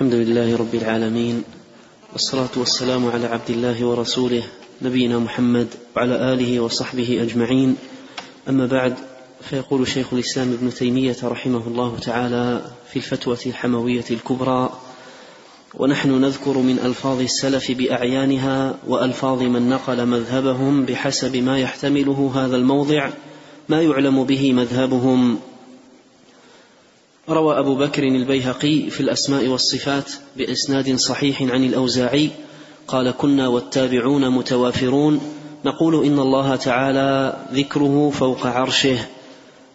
الحمد لله رب العالمين والصلاة والسلام على عبد الله ورسوله نبينا محمد وعلى آله وصحبه أجمعين. أما بعد فيقول شيخ الإسلام ابن تيمية رحمه الله تعالى في الفتوى الحموية الكبرى ونحن نذكر من ألفاظ السلف بأعيانها وألفاظ من نقل مذهبهم بحسب ما يحتمله هذا الموضع ما يعلم به مذهبهم روى أبو بكر البيهقي في الأسماء والصفات بإسناد صحيح عن الأوزاعي قال كنا والتابعون متوافرون نقول إن الله تعالى ذكره فوق عرشه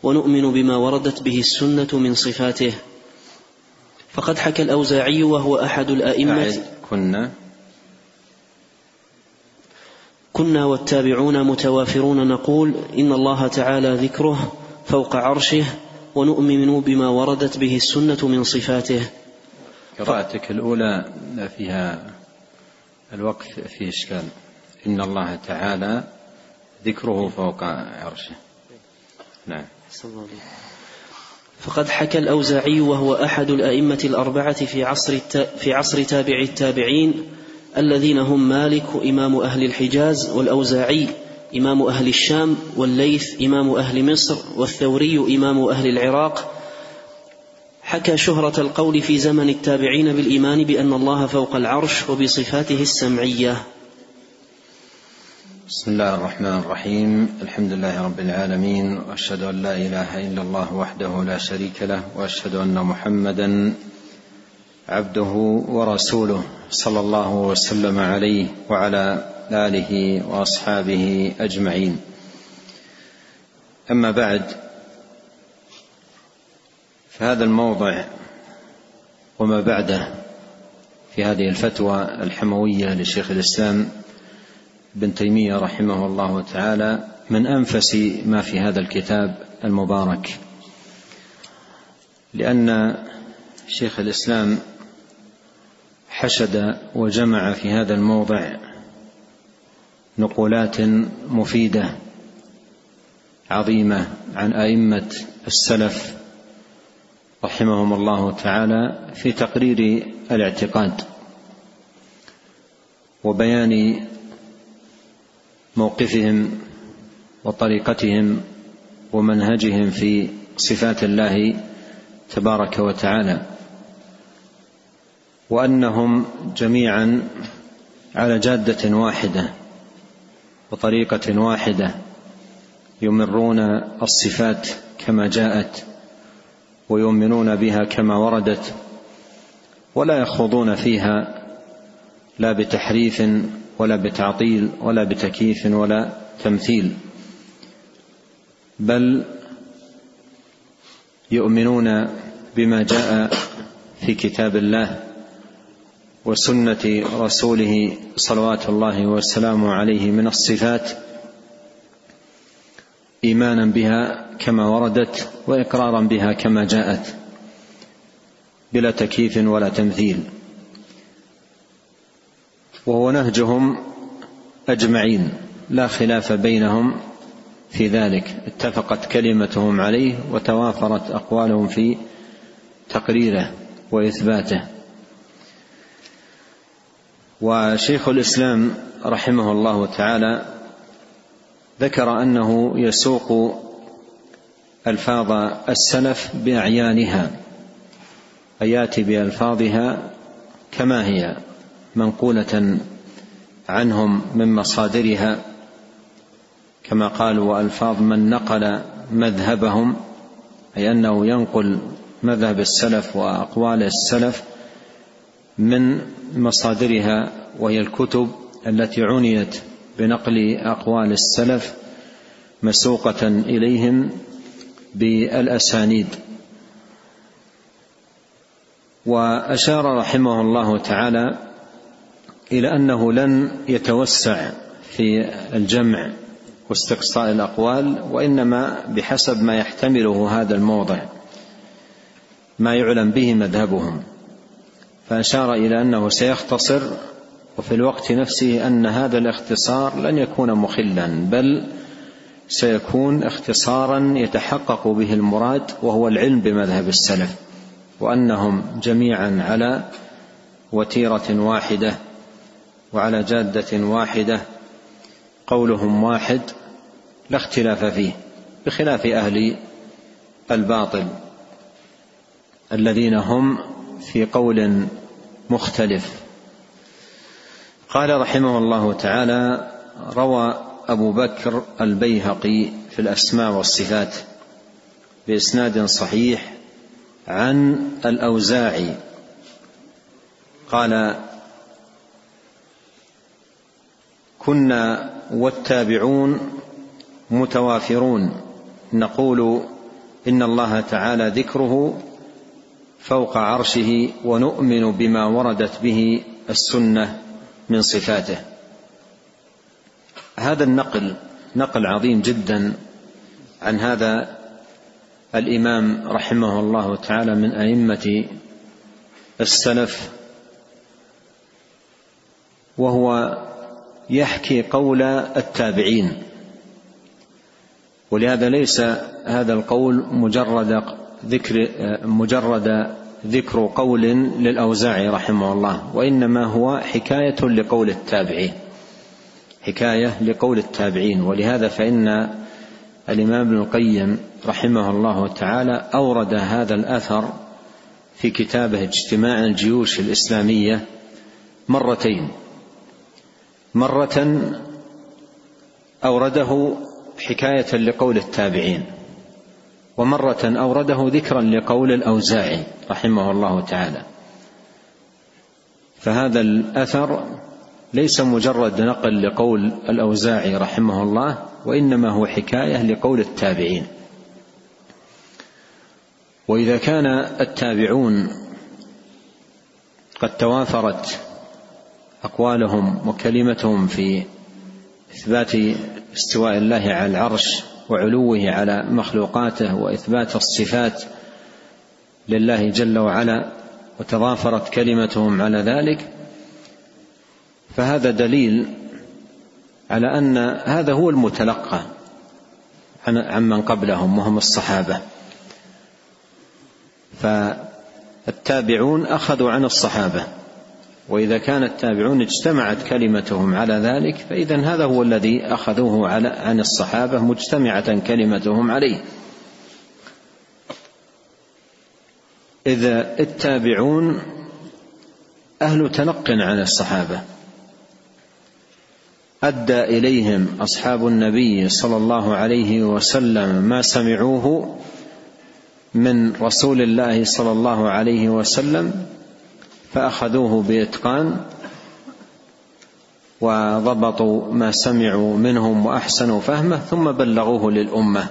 ونؤمن بما وردت به السنة من صفاته. فقد حكى الأوزاعي وهو أحد الأئمة. كنا؟ كنا والتابعون متوافرون نقول إن الله تعالى ذكره فوق عرشه ونؤمن بما وردت به السنة من صفاته. قراءتك الأولى فيها الوقف فيه إشكال. إن الله تعالى ذكره فوق عرشه. نعم. فقد حكى الأوزاعي وهو أحد الأئمة الأربعة في عصر في عصر تابع التابعين الذين هم مالك إمام أهل الحجاز والأوزاعي. إمام أهل الشام والليث إمام أهل مصر والثوري إمام أهل العراق. حكى شهرة القول في زمن التابعين بالإيمان بأن الله فوق العرش وبصفاته السمعية. بسم الله الرحمن الرحيم. الحمد لله رب العالمين وأشهد أن لا إله إلا الله وحده لا شريك له وأشهد أن محمدا عبده ورسوله صلى الله وسلم عليه وعلى آله وأصحابه أجمعين. أما بعد فهذا الموضع وما بعده في هذه الفتوى الحموية لشيخ الإسلام ابن تيمية رحمه الله تعالى من أنفس ما في هذا الكتاب المبارك. لأن شيخ الإسلام حشد وجمع في هذا الموضع نقولات مفيدة عظيمة عن أئمة السلف رحمهم الله تعالى في تقرير الاعتقاد وبيان موقفهم وطريقتهم ومنهجهم في صفات الله تبارك وتعالى وأنهم جميعا على جادة واحدة وطريقه واحدة. يمرون الصفات كما جاءت ويؤمنون بها كما وردت ولا يخوضون فيها لا بتحريف ولا بتعطيل ولا بتكييف ولا تمثيل. بل يؤمنون بما جاء في كتاب الله وسنة رسوله صلوات الله وسلامه عليه من الصفات إيمانا بها كما وردت وإقرارا بها كما جاءت بلا تكييف ولا تمثيل. وهو نهجهم أجمعين لا خلاف بينهم في ذلك. اتفقت كلمتهم عليه وتوافرت أقوالهم في تقريره وإثباته. وشيخ الإسلام رحمه الله تعالى ذكر أنه يسوق ألفاظ السلف بأعيانها اي ياتي بألفاظها كما هي منقولة عنهم من مصادرها كما قالوا والفاظ من نقل مذهبهم أي أنه ينقل مذهب السلف وأقوال السلف من مصادرها وهي الكتب التي عنيت بنقل أقوال السلف مسوقة إليهم بالأسانيد. وأشار رحمه الله تعالى إلى أنه لن يتوسع في الجمع واستقصاء الأقوال وإنما بحسب ما يحتمله هذا الموضع ما يعلم به مذهبهم. فأشار إلى أنه سيختصر وفي الوقت نفسه أن هذا الاختصار لن يكون مخلا بل سيكون اختصارا يتحقق به المراد وهو العلم بمذهب السلف وأنهم جميعا على وتيرة واحدة وعلى جادة واحدة قولهم واحد لا اختلاف فيه بخلاف أهل الباطل الذين هم في قول مختلف. قال رحمه الله تعالى روى أبو بكر البيهقي في الأسماء والصفات بإسناد صحيح عن الأوزاعي. قال كنا والتابعون متوافرون. نقول إن الله تعالى ذكره فوق عرشه ونؤمن بما وردت به السنة من صفاته. هذا النقل نقل عظيم جدا عن هذا الإمام رحمه الله تعالى من أئمة السلف وهو يحكي قول التابعين. ولهذا ليس هذا القول مجرد ذكر مجرد ذكر قول للأوزاعي رحمه الله وإنما هو حكاية لقول التابعين. حكاية لقول التابعين ولهذا فإن الإمام ابن القيم رحمه الله تعالى أورد هذا الأثر في كتابه اجتماع الجيوش الإسلامية مرتين. مرة أورده حكاية لقول التابعين ومرة أورده ذكرا لقول الأوزاعي رحمه الله تعالى. فهذا الأثر ليس مجرد نقل لقول الأوزاعي رحمه الله وإنما هو حكاية لقول التابعين. وإذا كان التابعون قد توافرت أقوالهم وكلمتهم في إثبات استواء الله على العرش وعلوه على مخلوقاته وإثبات الصفات لله جل وعلا وتضافرت كلمتهم على ذلك فهذا دليل على أن هذا هو المتلقى عمن قبلهم وهم الصحابة. فالتابعون أخذوا عن الصحابة. وإذا كان التابعون اجتمعت كلمتهم على ذلك فإذا هذا هو الذي أخذوه على عن الصحابة مجتمعة كلمتهم عليه. إذا التابعون أهل تنق عن الصحابة. أدى إليهم أصحاب النبي صلى الله عليه وسلم ما سمعوه من رسول الله صلى الله عليه وسلم فأخذوه بإتقان وضبطوا ما سمعوا منهم وأحسنوا فهمه ثم بلغوه للأمة.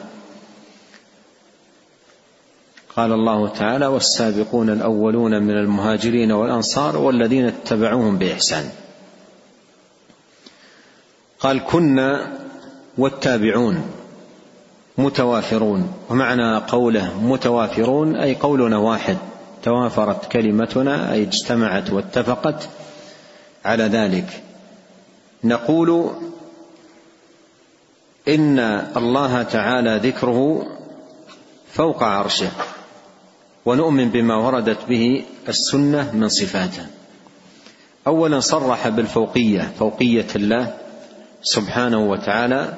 قال الله تعالى والسابقون الأولون من المهاجرين والأنصار والذين اتبعوهم بإحسان. قال كنا والتابعون متوافرون ومعنى قوله متوافرون أي قولنا واحد. توافرت كلمتنا أي اجتمعت واتفقت على ذلك. نقول إن الله تعالى ذكره فوق عرشه ونؤمن بما وردت به السنة من صفاته. اولا صرح بالفوقية فوقية الله سبحانه وتعالى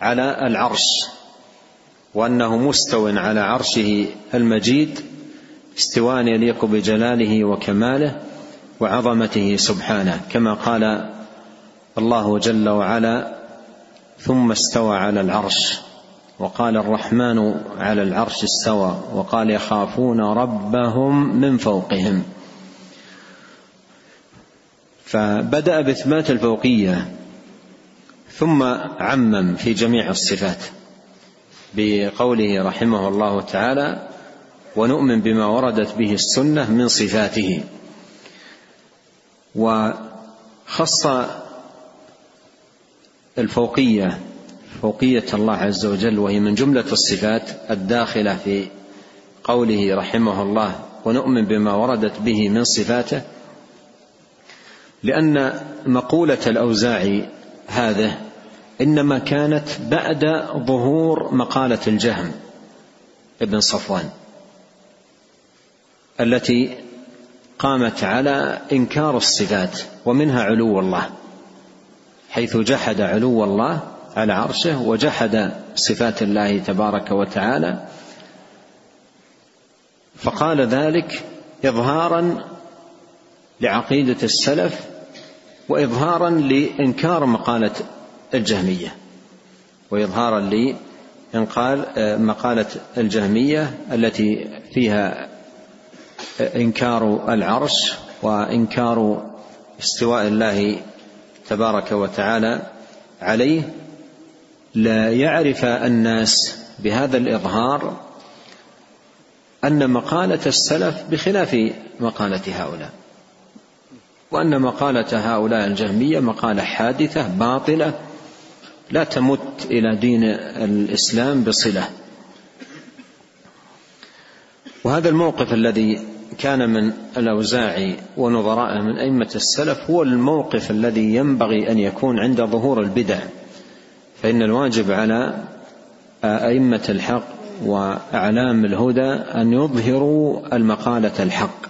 على العرش وأنه مستو على عرشه المجيد استواء يليق بجلاله وكماله وعظمته سبحانه كما قال الله جل وعلا ثم استوى على العرش وقال الرحمن على العرش استوى وقال يخافون ربهم من فوقهم فبدأ بإثبات الفوقية ثم عمم في جميع الصفات بقوله رحمه الله تعالى ونؤمن بما وردت به السنة من صفاته. وخص الفوقية فوقية الله عز وجل وهي من جملة الصفات الداخلة في قوله رحمه الله ونؤمن بما وردت به من صفاته لأن مقولة الاوزاعي هذه إنما كانت بعد ظهور مقالة الجهم ابن صفوان. التي قامت على إنكار الصفات ومنها علو الله حيث جحد علو الله على عرشه وجحد صفات الله تبارك وتعالى. فقال ذلك اظهارا لعقيدة السلف واظهارا لإنكار مقالة الجهمية واظهارا لإنقال مقالة الجهمية التي فيها إنكار العرش وإنكار استواء الله تبارك وتعالى عليه لا يعرف الناس بهذا الإظهار أن مقالة السلف بخلاف مقالة هؤلاء. وأن مقالة هؤلاء الجهمية مقالة حادثة باطلة لا تمت إلى دين الإسلام بصلة. وهذا الموقف الذي كان من الأوزاعي ونظرائه من أئمة السلف هو الموقف الذي ينبغي أن يكون عند ظهور البدع. فإن الواجب على أئمة الحق وأعلام الهدى أن يظهروا المقالة الحق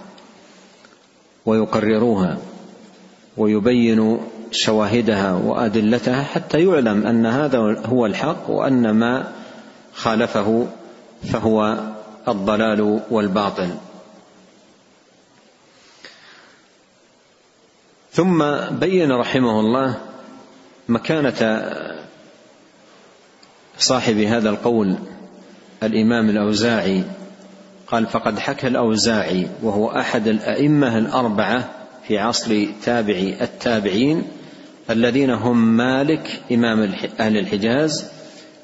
ويقرروها ويبينوا شواهدها وأدلتها حتى يعلم أن هذا هو الحق وأن ما خالفه فهو الضلال والباطل. ثم بين رحمه الله مكانة صاحب هذا القول الإمام الأوزاعي. قال فقد حكى الأوزاعي وهو أحد الأئمة الأربعة في عصر تابعي التابعين الذين هم مالك إمام أهل الحجاز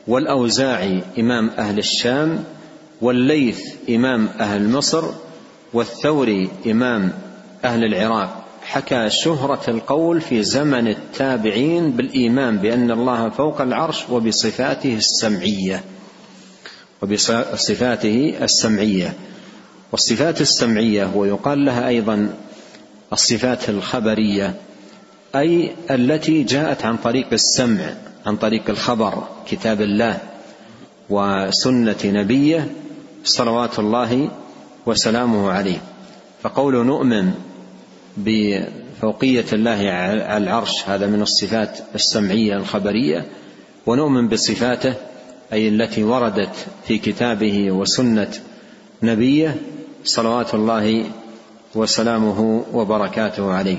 والأوزاعي إمام أهل الشام والليث إمام أهل مصر والثوري إمام أهل العراق. حكى شهرة القول في زمن التابعين بالإيمان بأن الله فوق العرش وبصفاته السمعية وبصفاته السمعية. والصفات السمعية ويقال لها أيضا الصفات الخبرية أي التي جاءت عن طريق السمع عن طريق الخبر كتاب الله وسنة نبيه. صلوات الله وسلامه عليه. فقول نؤمن بفوقية الله على العرش هذا من الصفات السمعية الخبرية ونؤمن بصفاته أي التي وردت في كتابه وسنة نبيه صلوات الله وسلامه وبركاته عليه.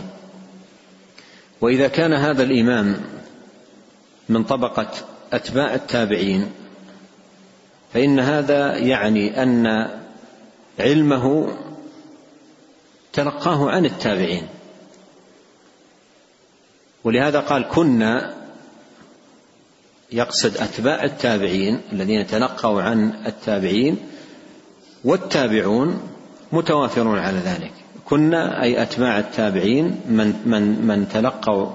وإذا كان هذا الإمام من طبقة أتباع التابعين فإن هذا يعني أن علمه تلقاه عن التابعين. ولهذا قال كنا يقصد أتباع التابعين الذين تلقوا عن التابعين والتابعون متوافرون على ذلك. كنا أي أتباع التابعين من من من تلقوا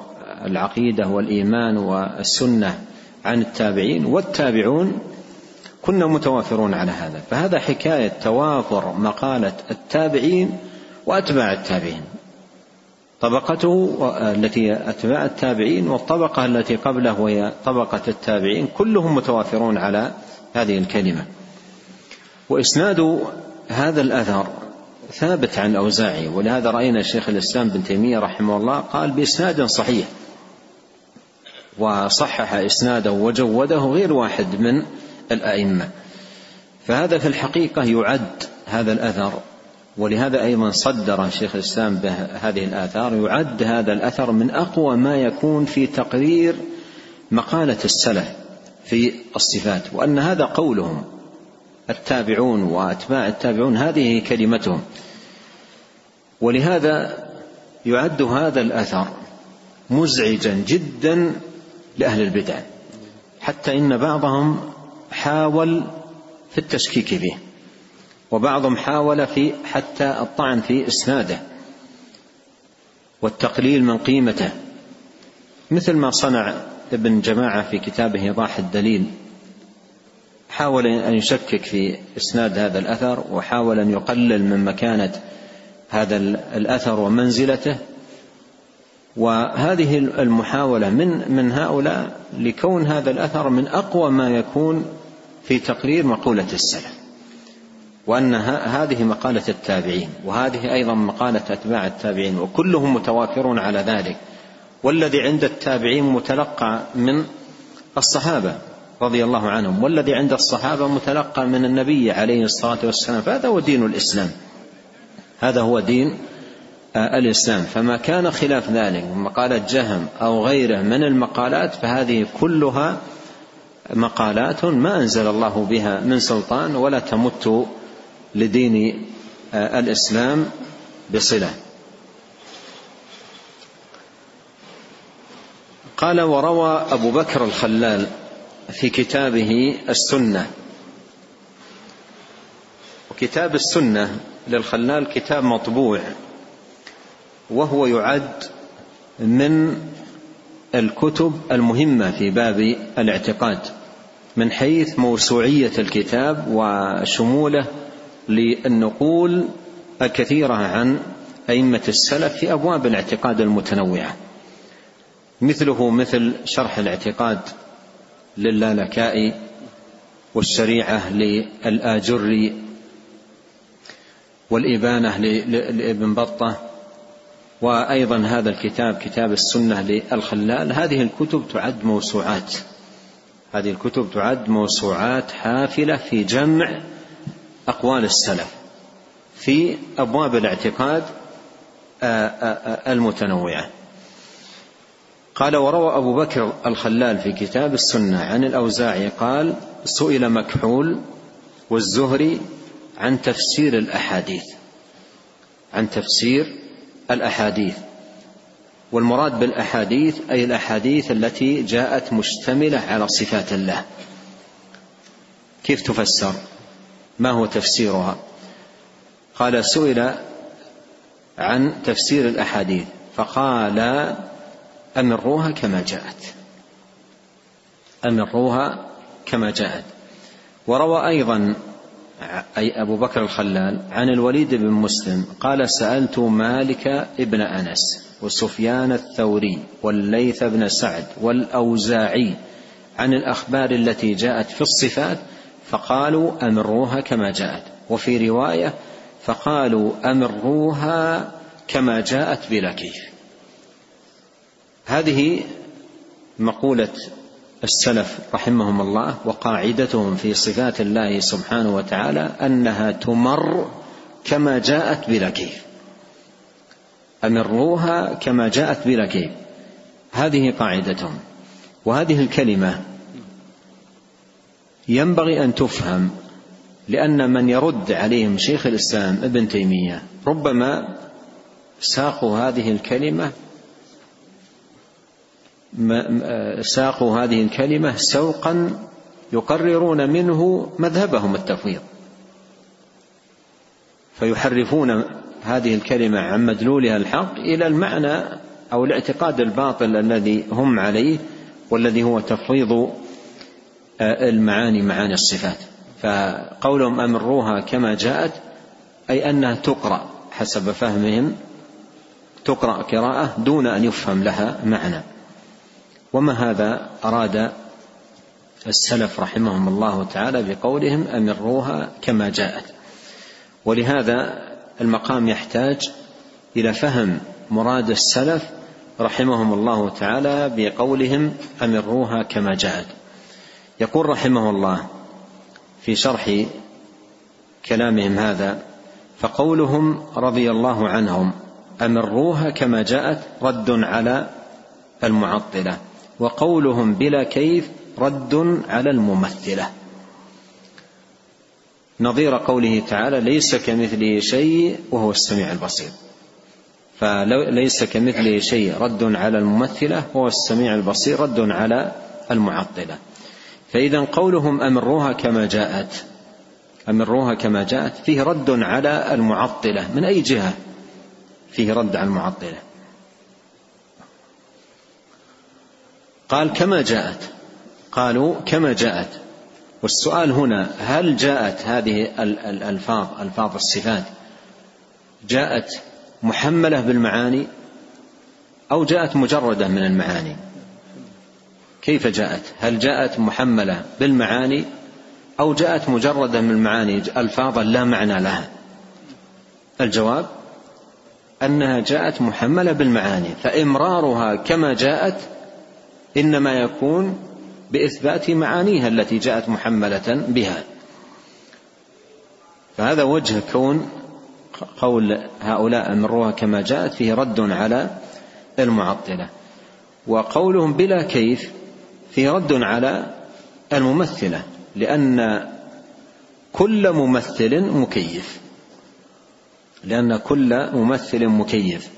العقيدة والإيمان والسنة عن التابعين والتابعون كنا متوافرون على هذا. فهذا حكاية توافر مقالة التابعين وأتباع التابعين. طبقته التي أتباع التابعين والطبقة التي قبله وهي طبقة التابعين كلهم متوافرون على هذه الكلمة. وإسناد هذا الأثر ثابت عن الاوزاعي ولهذا رأينا شيخ الإسلام بن تيمية رحمه الله قال بإسناد صحيح. وصحح إسناده وجوده غير واحد من الأئمة. فهذا في الحقيقة يعد هذا الأثر ولهذا أيضا صدر شيخ الإسلام بهذه الآثار يعد هذا الأثر من أقوى ما يكون في تقرير مقالة السلف في الصفات وأن هذا قولهم التابعون وأتباع التابعون هذه كلمتهم. ولهذا يعد هذا الأثر مزعجا جدا لأهل البدع حتى إن بعضهم حاول في التشكيك به. وبعضهم حاول في حتى الطعن في إسناده. والتقليل من قيمته. مثل ما صنع ابن جماعة في كتابه ايضاح الدليل. حاول أن يشكك في إسناد هذا الأثر وحاول أن يقلل من مكانة هذا الأثر ومنزلته. وهذه المحاولة من من هؤلاء لكون هذا الأثر من أقوى ما يكون في تقرير مقولة السلف وأن هذه مقالة التابعين وهذه أيضا مقالة أتباع التابعين وكلهم متوافرون على ذلك. والذي عند التابعين متلقى من الصحابة رضي الله عنهم والذي عند الصحابة متلقى من النبي عليه الصلاة والسلام فهذا هو دين الإسلام. هذا هو دين الإسلام. فما كان خلاف ذلك مقالة جهم أو غيره من المقالات فهذه كلها مقالات ما أنزل الله بها من سلطان ولا تمت لدين الإسلام بصلة. قال وروى أبو بكر الخلال في كتابه السنة. وكتاب السنة للخلال كتاب مطبوع وهو يعد من الكتب المهمة في باب الاعتقاد. من حيث موسوعية الكتاب وشموله للنقول الكثيرة عن أئمة السلف في أبواب الاعتقاد المتنوعة. مثله مثل شرح الاعتقاد للالكائي والشريعة للآجري والإبانة لابن بطة وأيضا هذا الكتاب كتاب السنة للخلال. هذه الكتب تعد موسوعات. هذه الكتب تعد موسوعات حافلة في جمع أقوال السلف في أبواب الاعتقاد المتنوعة. قال وروى أبو بكر الخلال في كتاب السنة عن الأوزاعي قال سئل مكحول والزهري عن تفسير الأحاديث عن تفسير الأحاديث. والمراد بالأحاديث أي الأحاديث التي جاءت مشتملة على صفات الله. كيف تفسر؟ ما هو تفسيرها؟ قال سئل عن تفسير الأحاديث فقال أمروها كما جاءت. أمروها كما جاءت. وروى أيضا أي أبو بكر الخلال عن الوليد بن مسلم قال سألت مالك ابن أنس وسفيان الثوري والليث بن سعد والأوزاعي عن الأخبار التي جاءت في الصفات فقالوا أمروها كما جاءت. وفي رواية فقالوا أمروها كما جاءت بلا كيف. هذه مقولة السلف رحمهم الله وقاعدتهم في صفات الله سبحانه وتعالى أنها تمر كما جاءت بلا كيف. أمروها كما جاءت بلا كيف. هذه قاعدتهم. وهذه الكلمة ينبغي أن تفهم لأن من يرد عليهم شيخ الإسلام ابن تيمية ربما ساقوا هذه الكلمة ساقوا هذه الكلمة سوقا يقررون منه مذهبهم التفويض. فيحرفون هذه الكلمة عن مدلولها الحق إلى المعنى أو الاعتقاد الباطل الذي هم عليه والذي هو تفويض المعاني معاني الصفات. فقولهم أمروها كما جاءت أي أنها تقرأ حسب فهمهم تقرأ قراءة دون أن يفهم لها معنى. وما هذا أراد السلف رحمهم الله تعالى بقولهم أمروها كما جاءت. ولهذا المقام يحتاج إلى فهم مراد السلف رحمهم الله تعالى بقولهم أمروها كما جاءت. يقول رحمه الله في شرح كلامهم هذا فقولهم رضي الله عنهم أمروها كما جاءت رد على المعطلة. وقولهم بلا كيف رد على الممثلة. نظير قوله تعالى ليس كمثله شيء وهو السميع البصير. فليس كمثله شيء رد على الممثلة وهو السميع البصير رد على المعطلة. فإذا قولهم أمروها كما جاءت. أمروها كما جاءت فيه رد على المعطلة من أي جهة؟ فيه رد على المعطلة. قال كما جاءت. قالوا كما جاءت. والسؤال هنا هل جاءت هذه الألفاظ ألفاظ الصفات جاءت محملة بالمعاني أو جاءت مجردة من المعاني؟ كيف جاءت؟ هل جاءت محملة بالمعاني أو جاءت مجردة من المعاني؟ ألفاظا لا معنى لها. الجواب أنها جاءت محملة بالمعاني فإمرارها كما جاءت إنما يكون بإثبات معانيها التي جاءت محملة بها. فهذا وجه كون قول هؤلاء أمروها كما جاءت فيه رد على المعطلة. وقولهم بلا كيف فيه رد على الممثلة لأن كل ممثل مكيف. لأن كل ممثل مكيف.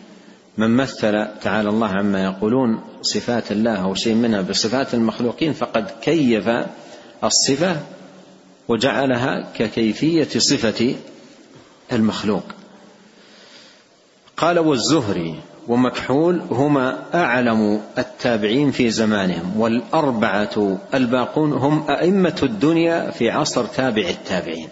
من مثل تعالى الله عما يقولون صفات الله أو شيء منها بصفات المخلوقين فقد كيف الصفة وجعلها ككيفية صفة المخلوق. قال والزهري ومكحول هما أعلم التابعين في زمانهم والأربعة الباقون هم أئمة الدنيا في عصر تابع التابعين.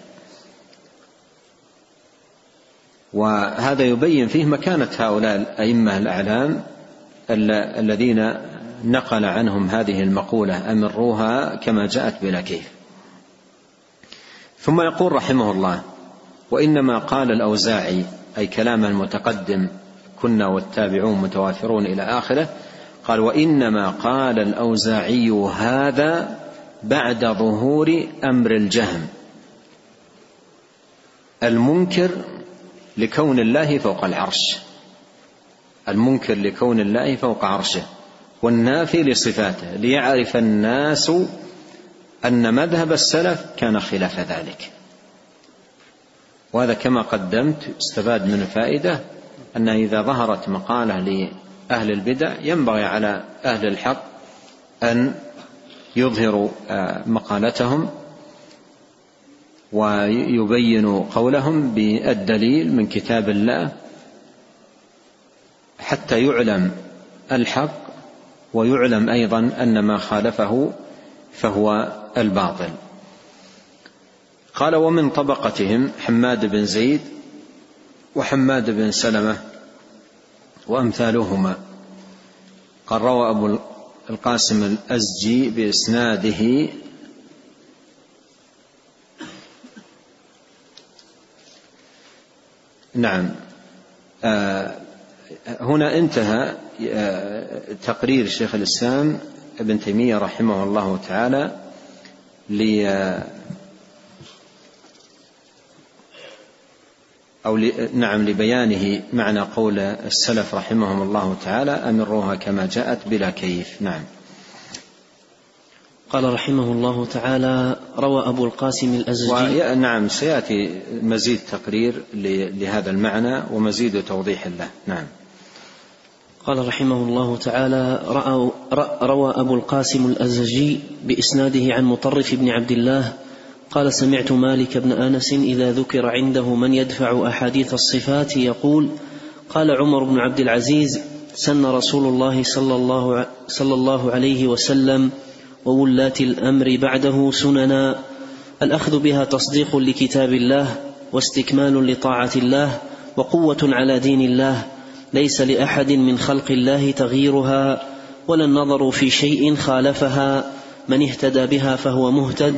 وهذا يبين فيه مكانة هؤلاء الأئمة الأعلام الذين نقل عنهم هذه المقولة أمروها كما جاءت بلا كيف. ثم يقول رحمه الله وإنما قال الأوزاعي أي كلام المتقدم كنا والتابعون متوافرون إلى آخره قال وإنما قال الأوزاعي هذا بعد ظهور أمر الجهم. المنكر لكون الله فوق العرش. المنكر لكون الله فوق عرشه. والنافي لصفاته ليعرف الناس أن مذهب السلف كان خلاف ذلك. وهذا كما قدمت استفاد من الفائده أن إذا ظهرت مقالة لأهل البدع ينبغي على أهل الحق أن يظهروا آه، مقالتهم ويبين قولهم بالدليل من كتاب الله حتى يعلم الحق ويعلم أيضا أن ما خالفه فهو الباطل. قال ومن طبقتهم حماد بن زيد وحماد بن سلمة وأمثالهما. قال روى أبو القاسم الأزجي بإسناده نعم. آه، هنا انتهى آه، تقرير شيخ الإسلام ابن تيمية رحمه الله تعالى ل أو نعم لبيانه معنى قول السلف رحمهم الله تعالى أمروها كما جاءت بلا كيف. نعم. قال رحمه الله تعالى روى أبو القاسم الأزجي. نعم سيأتي مزيد تقرير لهذا المعنى ومزيد توضيح له. نعم. قال رحمه الله تعالى روى أبو القاسم الأزجي بإسناده عن مطرف بن عبد الله قال سمعت مالك بن أنس إذا ذكر عنده من يدفع أحاديث الصفات يقول قال عمر بن عبد العزيز سن رسول الله صلى الله, صلى الله عليه وسلم وولاة الأمر بعده سننا. الأخذ بها تصديق لكتاب الله واستكمال لطاعة الله وقوة على دين الله. ليس لأحد من خلق الله تغييرها ولا النظر في شيء خالفها. من اهتدى بها فهو مهتد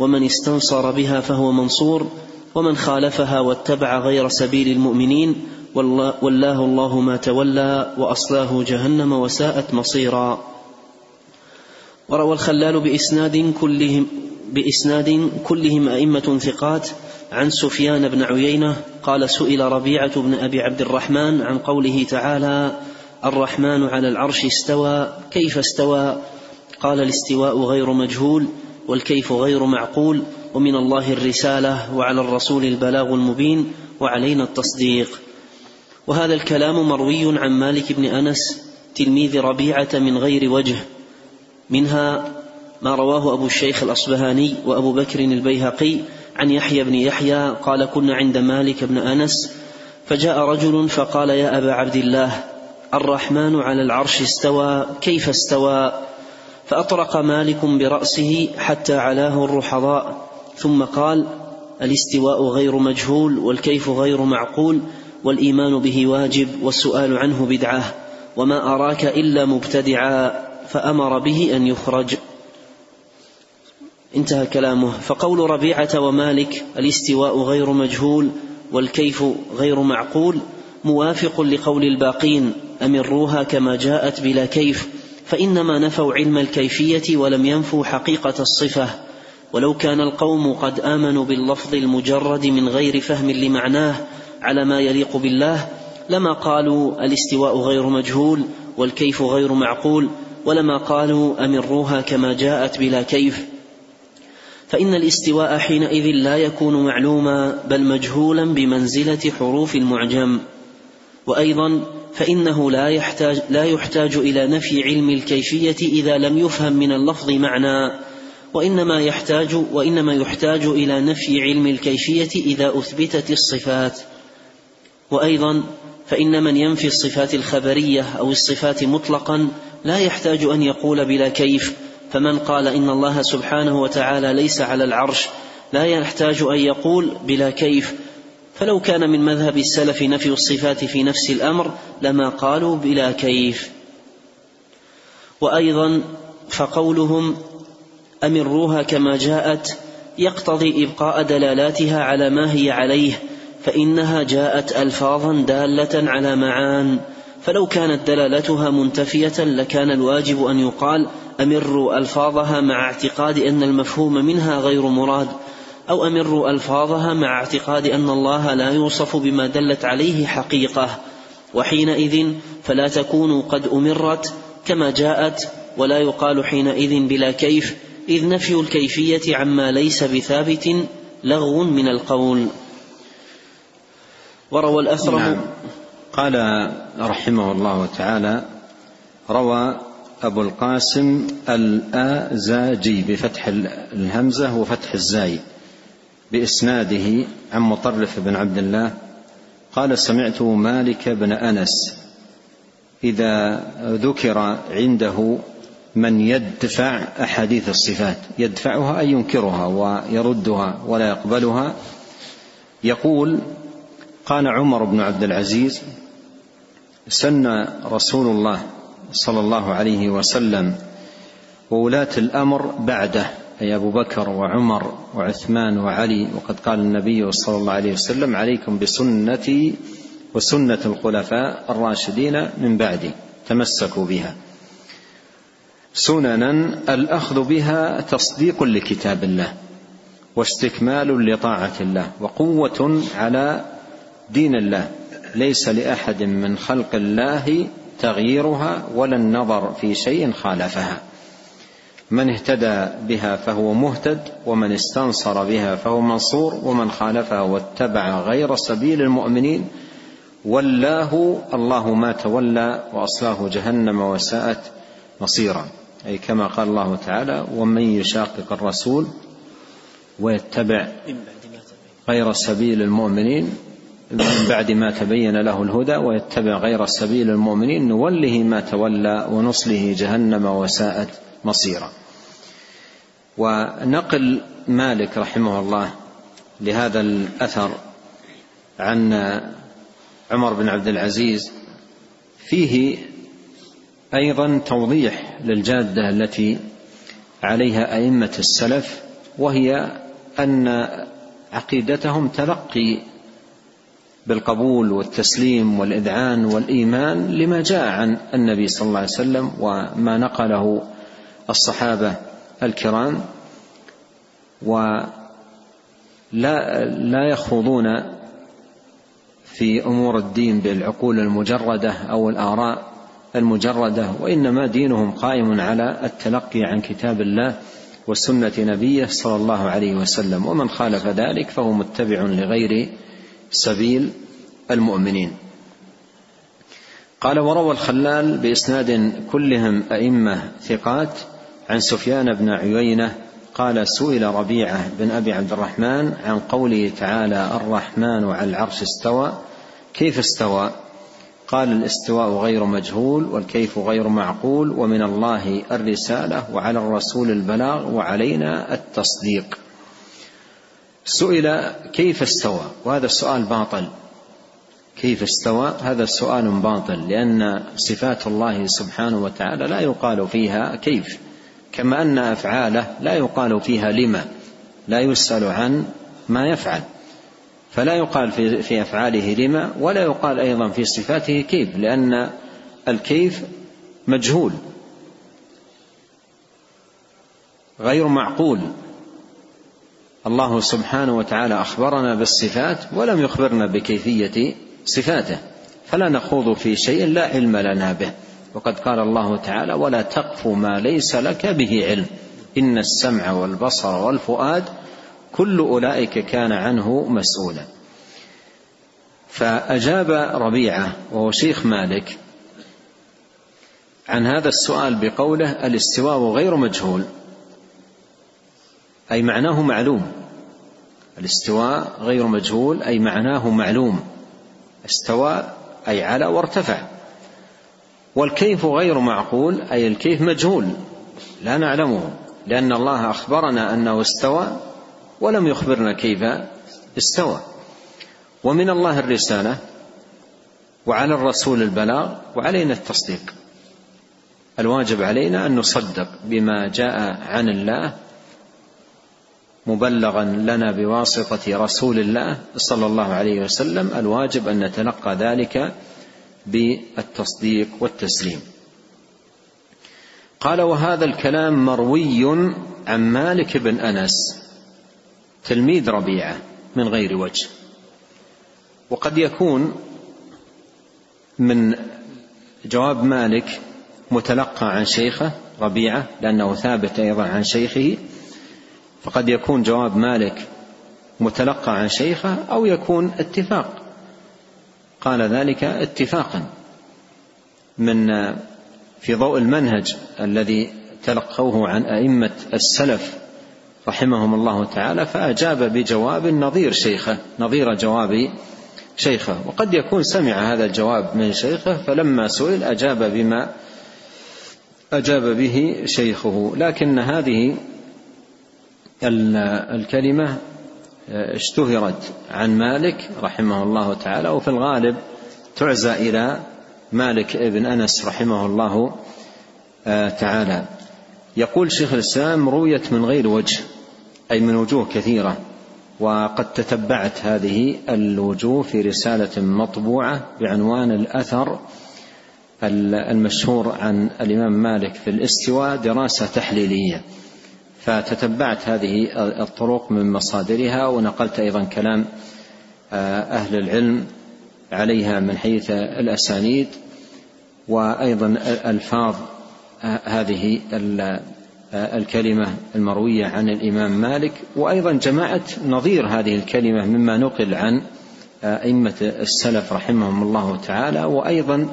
ومن استنصر بها فهو منصور ومن خالفها واتبع غير سبيل المؤمنين والله الله ما تولى وأصلاه جهنم وساءت مصيرا. وروى الخلال بإسناد كلهم بإسناد كلهم أئمة ثقات عن سفيان بن عيينة قال سئل ربيعة بن أبي عبد الرحمن عن قوله تعالى الرحمن على العرش استوى كيف استوى؟ قال الاستواء غير مجهول والكيف غير معقول ومن الله الرسالة وعلى الرسول البلاغ المبين وعلينا التصديق. وهذا الكلام مروي عن مالك بن أنس تلميذ ربيعة من غير وجه منها ما رواه أبو الشيخ الأصبهاني وأبو بكر البيهقي عن يحيى بن يحيى قال كنا عند مالك بن أنس فجاء رجل فقال يا أبا عبد الله الرحمن على العرش استوى كيف استوى؟ فأطرق مالك برأسه حتى علاه الرحضاء ثم قال الاستواء غير مجهول والكيف غير معقول والإيمان به واجب والسؤال عنه بدعة وما أراك إلا مبتدعا. فأمر به أن يخرج. انتهى كلامه. فقول ربيعة ومالك الاستواء غير مجهول والكيف غير معقول موافق لقول الباقين أمروها كما جاءت بلا كيف فإنما نفوا علم الكيفية ولم ينفوا حقيقة الصفة. ولو كان القوم قد آمنوا باللفظ المجرد من غير فهم لمعناه على ما يليق بالله لما قالوا الاستواء غير مجهول والكيف غير معقول ولما قالوا أمروها كما جاءت بلا كيف. فإن الاستواء حينئذ لا يكون معلوما بل مجهولا بمنزلة حروف المعجم. وأيضا فإنه لا يحتاج لا يحتاج إلى نفي علم الكيفية إذا لم يفهم من اللفظ معنى. وإنما يحتاج وإنما يحتاج إلى نفي علم الكيفية إذا أثبتت الصفات. وأيضا فإن من ينفي الصفات الخبرية أو الصفات مطلقا لا يحتاج أن يقول بلا كيف فمن قال إن الله سبحانه وتعالى ليس على العرش لا يحتاج أن يقول بلا كيف. فلو كان من مذهب السلف نفي الصفات في نفس الأمر لما قالوا بلا كيف. وأيضا فقولهم أمروها كما جاءت يقتضي إبقاء دلالاتها على ما هي عليه فإنها جاءت الفاظا دالة على معان. فلو كانت دلالتها منتفية لكان الواجب أن يقال أمروا ألفاظها مع اعتقاد أن المفهوم منها غير مراد أو أمروا ألفاظها مع اعتقاد أن الله لا يوصف بما دلت عليه حقيقة وحينئذ فلا تكون قد أمرت كما جاءت ولا يقال حينئذ بلا كيف إذ نفي الكيفية عما ليس بثابت لغو من القول وروى الأثرم نعم. قال رحمه الله تعالى روى أبو القاسم الآزاجي بفتح الهمزة وفتح الزاي بإسناده عن مطرف بن عبد الله قال سمعت مالك بن أنس إذا ذكر عنده من يدفع أحاديث الصفات يدفعها أي ينكرها ويردها ولا يقبلها يقول قال عمر بن عبد العزيز سن رسول الله صلى الله عليه وسلم وولاة الأمر بعده أي أبو بكر وعمر وعثمان وعلي وقد قال النبي صلى الله عليه وسلم عليكم بسنتي وسنة الخلفاء الراشدين من بعدي تمسكوا بها. سننا الأخذ بها تصديق لكتاب الله واستكمال لطاعة الله وقوة على دين الله. ليس لأحد من خلق الله تغييرها ولا النظر في شيء خالفها. من اهتدى بها فهو مهتد ومن استنصر بها فهو منصور ومن خالفها واتبع غير سبيل المؤمنين ولاه الله ما تولى وأصلاه جهنم وساءت مصيرا. أي كما قال الله تعالى ومن يشاقق الرسول ويتبع غير سبيل المؤمنين من بعد ما تبين له الهدى ويتبع غير سبيل المؤمنين نوله ما تولى ونصله جهنم وساءت مصيرا. ونقل مالك رحمه الله لهذا الأثر عن عمر بن عبد العزيز فيه أيضا توضيح للجادة التي عليها أئمة السلف وهي أن عقيدتهم تلقي بالقبول والتسليم والإذعان والإيمان لما جاء عن النبي صلى الله عليه وسلم وما نقله الصحابة الكرام. ولا لا يخوضون في أمور الدين بالعقول المجردة أو الآراء المجردة وإنما دينهم قائم على التلقي عن كتاب الله وسنة نبيه صلى الله عليه وسلم. ومن خالف ذلك فهو متبع لغير سبيل المؤمنين. قال وروى الخلال بإسناد كلهم أئمة ثقات عن سفيان بن عيينة قال سئل ربيعة بن أبي عبد الرحمن عن قوله تعالى الرحمن على العرش استوى. كيف استوى؟ قال الاستواء غير مجهول والكيف غير معقول ومن الله الرسالة وعلى الرسول البلاغ وعلينا التصديق. سئل كيف استوى؟ وهذا السؤال باطل. كيف استوى؟ هذا سؤال باطل لأن صفات الله سبحانه وتعالى لا يقال فيها كيف كما أن أفعاله لا يقال فيها لما لا يسأل عن ما يفعل. فلا يقال في, في أفعاله لما ولا يقال أيضا في صفاته كيف لأن الكيف مجهول غير معقول. الله سبحانه وتعالى أخبرنا بالصفات ولم يخبرنا بكيفية صفاته فلا نخوض في شيء لا علم لنا به. وقد قال الله تعالى ولا تقف ما ليس لك به علم. إن السمع والبصر والفؤاد كل أولئك كان عنه مسؤولا. فأجاب ربيعة وهو شيخ مالك عن هذا السؤال بقوله الاستواء غير مجهول. أي معناه معلوم. الاستواء غير مجهول أي معناه معلوم. استوى أي على وارتفع. والكيف غير معقول أي الكيف مجهول. لا نعلمه لأن الله أخبرنا أنه استوى ولم يخبرنا كيف استوى. ومن الله الرسالة وعلى الرسول البلاغ وعلينا التصديق. الواجب علينا أن نصدق بما جاء عن الله مبلغا لنا بواسطة رسول الله صلى الله عليه وسلم الواجب أن نتلقى ذلك بالتصديق والتسليم. قال وهذا الكلام مروي عن مالك بن أنس تلميذ ربيعة من غير وجه. وقد يكون من جواب مالك متلقى عن شيخه ربيعة لأنه ثابت أيضا عن شيخه فقد يكون جواب مالك متلقى عن شيخه أو يكون اتفاق. قال ذلك اتفاقا من في ضوء المنهج الذي تلقوه عن أئمة السلف رحمهم الله تعالى فأجاب بجواب نظير شيخه نظير جواب شيخه. وقد يكون سمع هذا الجواب من شيخه فلما سئل أجاب بما أجاب به شيخه. لكن هذه الكلمة اشتهرت عن مالك رحمه الله تعالى وفي الغالب تعزى إلى مالك ابن أنس رحمه الله آه، تعالى. يقول شيخ الإسلام رويت من غير وجه أي من وجوه كثيرة وقد تتبعت هذه الوجوه في رسالة مطبوعة بعنوان الأثر المشهور عن الإمام مالك في الاستواء دراسة تحليلية. فتتبعت هذه الطرق من مصادرها ونقلت أيضا كلام آه، أهل العلم عليها من حيث الأسانيد وأيضا الفاظ آه، هذه آه، الكلمة المروية عن الإمام مالك وأيضا جمعت نظير هذه الكلمة مما نقل عن أئمة السلف رحمهم الله تعالى وأيضا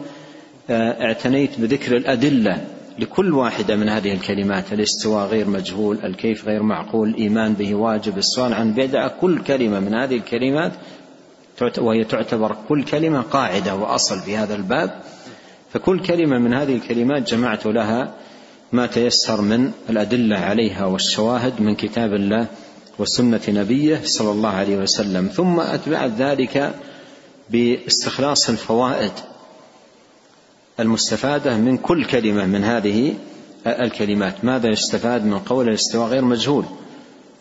اعتنيت بذكر الأدلة لكل واحدة من هذه الكلمات الاستواء غير مجهول الكيف غير معقول الإيمان به واجب السؤال عن بدعة كل كلمة من هذه الكلمات وهي تعتبر كل كلمة قاعدة وأصل في هذا الباب. فكل كلمة من هذه الكلمات جمعت لها ما تيسر من الأدلة عليها والشواهد من كتاب الله وسنة نبيه صلى الله عليه وسلم. ثم أتبعت ذلك باستخلاص الفوائد المستفادة من كل كلمة من هذه الكلمات. ماذا يستفاد من قول الاستواء غير مجهول؟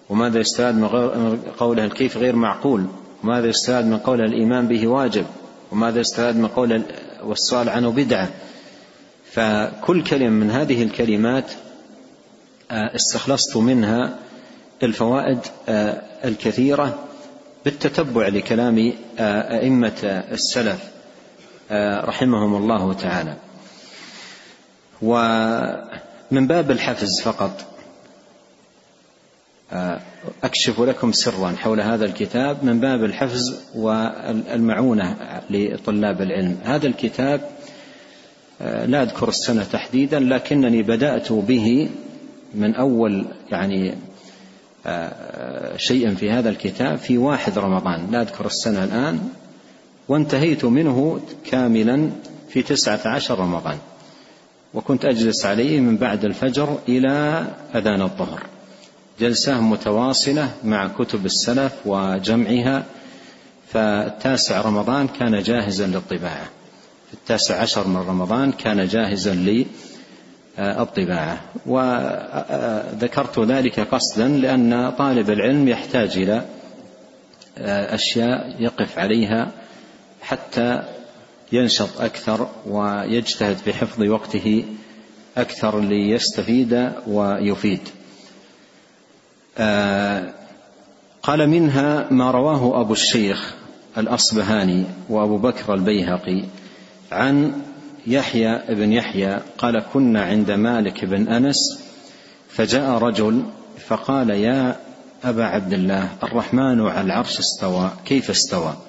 وماذا يستفاد من قوله الكيف غير معقول؟ وماذا يستفاد من قول الإيمان به واجب؟ وماذا يستفاد من قول والسؤال عنه بدعة؟ فكل كلمة من هذه الكلمات آه، استخلصت منها الفوائد آه، الكثيرة بالتتبع لكلام آه، أئمة السلف. رحمهم الله تعالى. ومن باب الحفز فقط آه، أكشف لكم سرا حول هذا الكتاب من باب الحفز والمعونة لطلاب العلم. هذا الكتاب آه، لا أذكر السنة تحديدا لكنني بدأت به من أول يعني شيء في هذا الكتاب في واحد رمضان. لا أذكر السنة الآن. وانتهيت منه كاملا في تسعة عشر رمضان. وكنت أجلس عليه من بعد الفجر إلى أذان الظهر. جلسة متواصلة مع كتب السلف وجمعها فالتاسع رمضان كان جاهزا للطباعة. في التاسع عشر من رمضان كان جاهزا الطباعة وذكرت ذلك قصدا لأن طالب العلم يحتاج إلى أشياء يقف عليها حتى ينشط أكثر ويجتهد في حفظ وقته أكثر ليستفيد ويفيد. قال منها ما رواه أبو الشيخ الأصبهاني وأبو بكر البيهقي عن يحيى بن يحيى قال كنا عند مالك بن أنس فجاء رجل فقال يا أبا عبد الله الرحمن على العرش استوى كيف استوى؟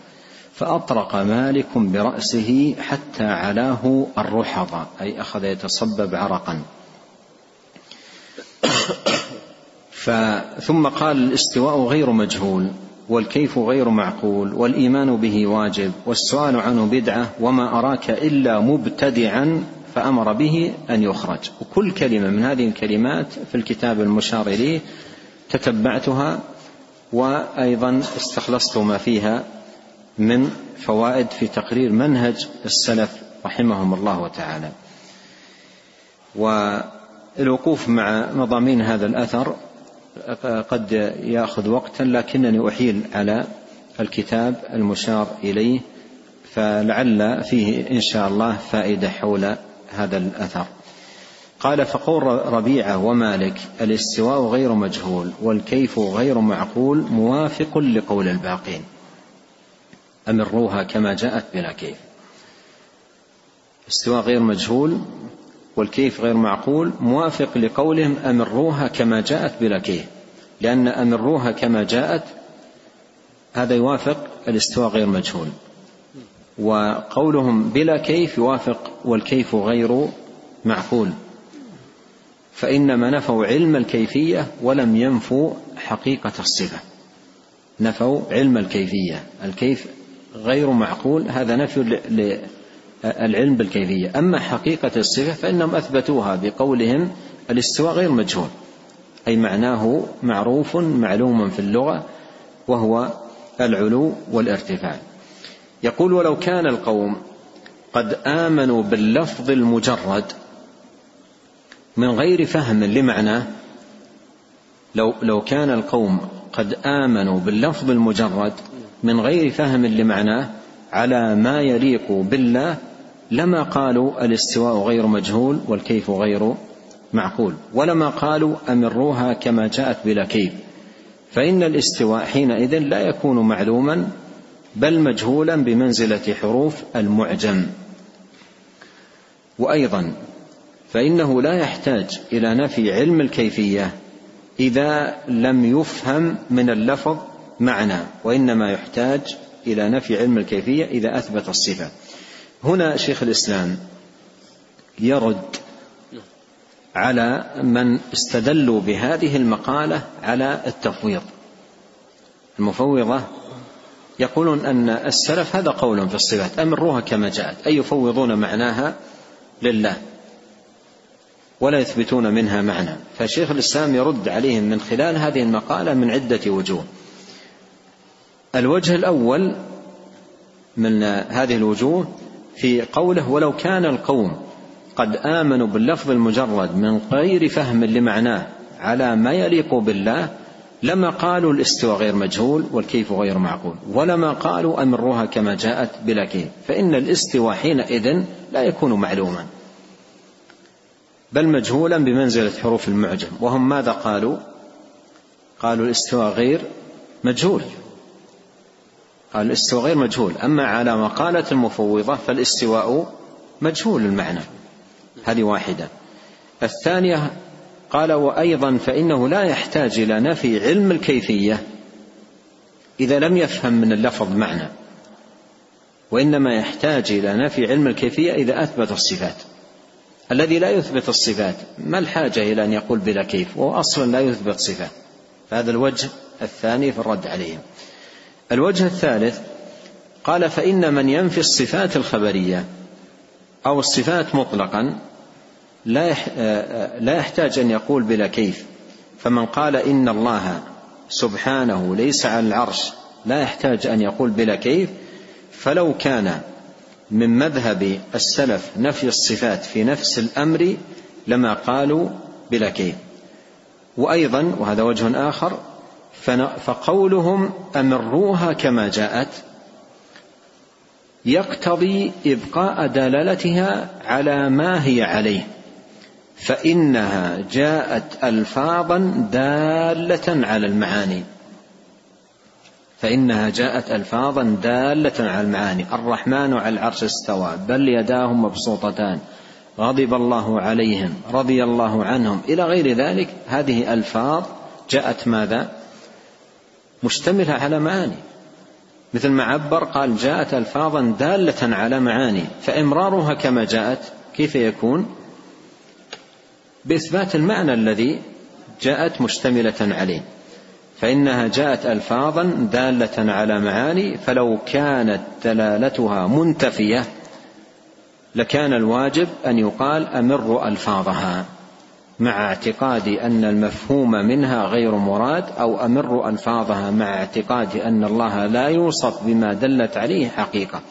فأطرق مالك برأسه حتى علاه الرحض أي أخذ يتصبب عرقا. ثم قال الاستواء غير مجهول والكيف غير معقول والإيمان به واجب والسؤال عنه بدعة وما أراك إلا مبتدعا فأمر به أن يخرج. وكل كلمة من هذه الكلمات في الكتاب المشار اليه تتبعتها وأيضا استخلصت ما فيها. من فوائد في تقرير منهج السلف رحمهم الله تعالى والوقوف مع مضامين هذا الأثر قد يأخذ وقتا لكنني أحيل على الكتاب المشار إليه فلعل فيه إن شاء الله فائدة حول هذا الأثر. قال فقول ربيعة ومالك الاستواء غير مجهول والكيف غير معقول موافق لقول الباقين. امروها كما جاءت بلا كيف. استواء غير مجهول والكيف غير معقول موافق لقولهم أمروها كما جاءت بلا كيف. لأن أمروها كما جاءت هذا يوافق الاستواء غير مجهول. وقولهم بلا كيف يوافق والكيف غير معقول. فإنما نفوا علم الكيفية ولم ينفوا حقيقة الصفة. نفوا علم الكيفية. الكيف غير معقول هذا نفي العلم بالكيفية. أما حقيقة الصفة فإنهم أثبتوها بقولهم الاستواء غير مجهول أي معناه معروف معلوم في اللغة وهو العلو والارتفاع. يقول ولو كان القوم قد آمنوا باللفظ المجرد من غير فهم لمعناه لو لو كان القوم قد آمنوا باللفظ المجرد من غير فهم لمعناه على ما يليق بالله لما قالوا الاستواء غير مجهول والكيف غير معقول ولما قالوا أمروها كما جاءت بلا كيف فإن الاستواء حينئذ لا يكون معلوما بل مجهولا بمنزلة حروف المعجم. وأيضا فإنه لا يحتاج إلى نفي علم الكيفية إذا لم يفهم من اللفظ معنى وإنما يحتاج إلى نفي علم الكيفية إذا أثبت الصفة. هنا شيخ الإسلام يرد على من استدلوا بهذه المقالة على التفويض. المفوضة يقولون أن السلف هذا قول في الصفات أمروها كما جاءت أي يفوضون معناها لله. ولا يثبتون منها معنى. فشيخ الإسلام يرد عليهم من خلال هذه المقالة من عدة وجوه. الوجه الأول من هذه الوجوه في قوله ولو كان القوم قد آمنوا باللفظ المجرد من غير فهم لمعناه على ما يليق بالله لما قالوا الاستواء غير مجهول والكيف غير معقول. ولما قالوا أمروها كما جاءت بلا كيف. فإن الاستواء حينئذ لا يكون معلوما. بل مجهولا بمنزلة حروف المعجم. وهم ماذا قالوا؟ قالوا الاستواء غير مجهول. قال الاستواء غير مجهول. أما على مقالة المفوضة فالاستواء مجهول المعنى. هذه واحدة. الثانية قال وأيضا فإنه لا يحتاج إلى نفي علم الكيفية إذا لم يفهم من اللفظ معنى وإنما يحتاج إلى نفي علم الكيفية إذا أثبت الصفات. الذي لا يثبت الصفات. ما الحاجة إلى أن يقول بلا كيف؟ وهو أصلا لا يثبت صفة. فهذا الوجه الثاني في الرد عليهم. الوجه الثالث قال فإن من ينفي الصفات الخبرية أو الصفات مطلقا لا لا يحتاج أن يقول بلا كيف. فمن قال إن الله سبحانه ليس على العرش لا يحتاج أن يقول بلا كيف فلو كان من مذهب السلف نفي الصفات في نفس الأمر لما قالوا بلا كيف وأيضا وهذا وجه آخر فقولهم أمروها كما جاءت يقتضي إبقاء دلالتها على ما هي عليه فإنها جاءت ألفاظا دالة على المعاني. فإنها جاءت ألفاظا دالة على المعاني. الرحمن على العرش استوى بل يداه مبسوطتان. غضب الله عليهم رضي الله عنهم. إلى غير ذلك هذه ألفاظ جاءت ماذا؟ مشتملة على معاني. مثل ما عبر قال جاءت ألفاظا دالة على معاني. فإمرارها كما جاءت كيف يكون؟ بإثبات المعنى الذي جاءت مشتملة عليه. فإنها جاءت ألفاظا دالة على معاني فلو كانت دلالتها منتفية لكان الواجب أن يقال أمر ألفاظها مع اعتقاد أن المفهوم منها غير مراد أو أمر ألفاظها مع اعتقاد أن الله لا يوصف بما دلت عليه حقيقة.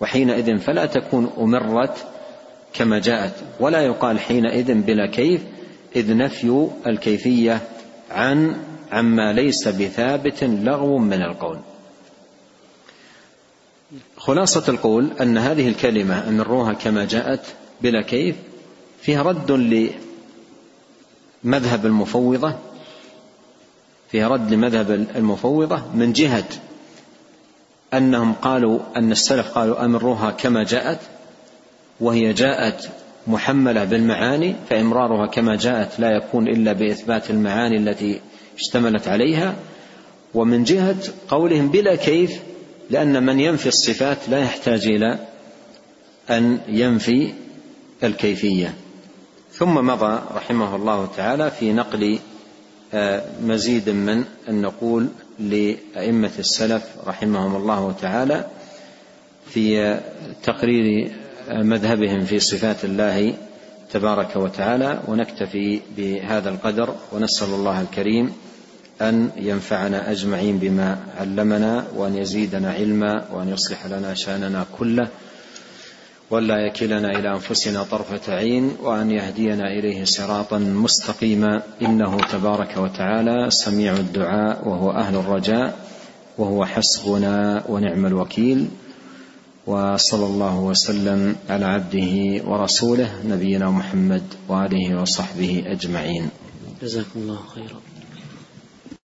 وحينئذ فلا تكون أمرت كما جاءت ولا يقال حينئذ بلا كيف إذ نفي الكيفية عن عما ليس بثابت لغو من القول. خلاصة القول أن هذه الكلمة أمروها كما جاءت بلا كيف فيها رد لمذهب المفوضة فيها رد لمذهب المفوضة من جهة أنهم قالوا أن السلف قالوا أمروها كما جاءت وهي جاءت محملة بالمعاني فإمرارها كما جاءت لا يكون إلا بإثبات المعاني التي اشتملت عليها ومن جهة قولهم بلا كيف لأن من ينفي الصفات لا يحتاج إلى أن ينفي الكيفية. ثم مضى رحمه الله تعالى في نقل آه، مزيد من النقول لأئمة السلف رحمهم الله تعالى في تقرير مذهبهم في صفات الله تبارك وتعالى ونكتفي بهذا القدر ونسأل الله الكريم أن ينفعنا أجمعين بما علمنا وأن يزيدنا علما وأن يصلح لنا شأننا كله ولا يكلنا إلى أنفسنا طرفة عين وأن يهدينا إليه صراطا مستقيما. إنه تبارك وتعالى سميع الدعاء وهو أهل الرجاء وهو حسبنا ونعم الوكيل. وصلى الله وسلم على عبده ورسوله نبينا محمد وآله وصحبه أجمعين. جزاكم الله خيرا.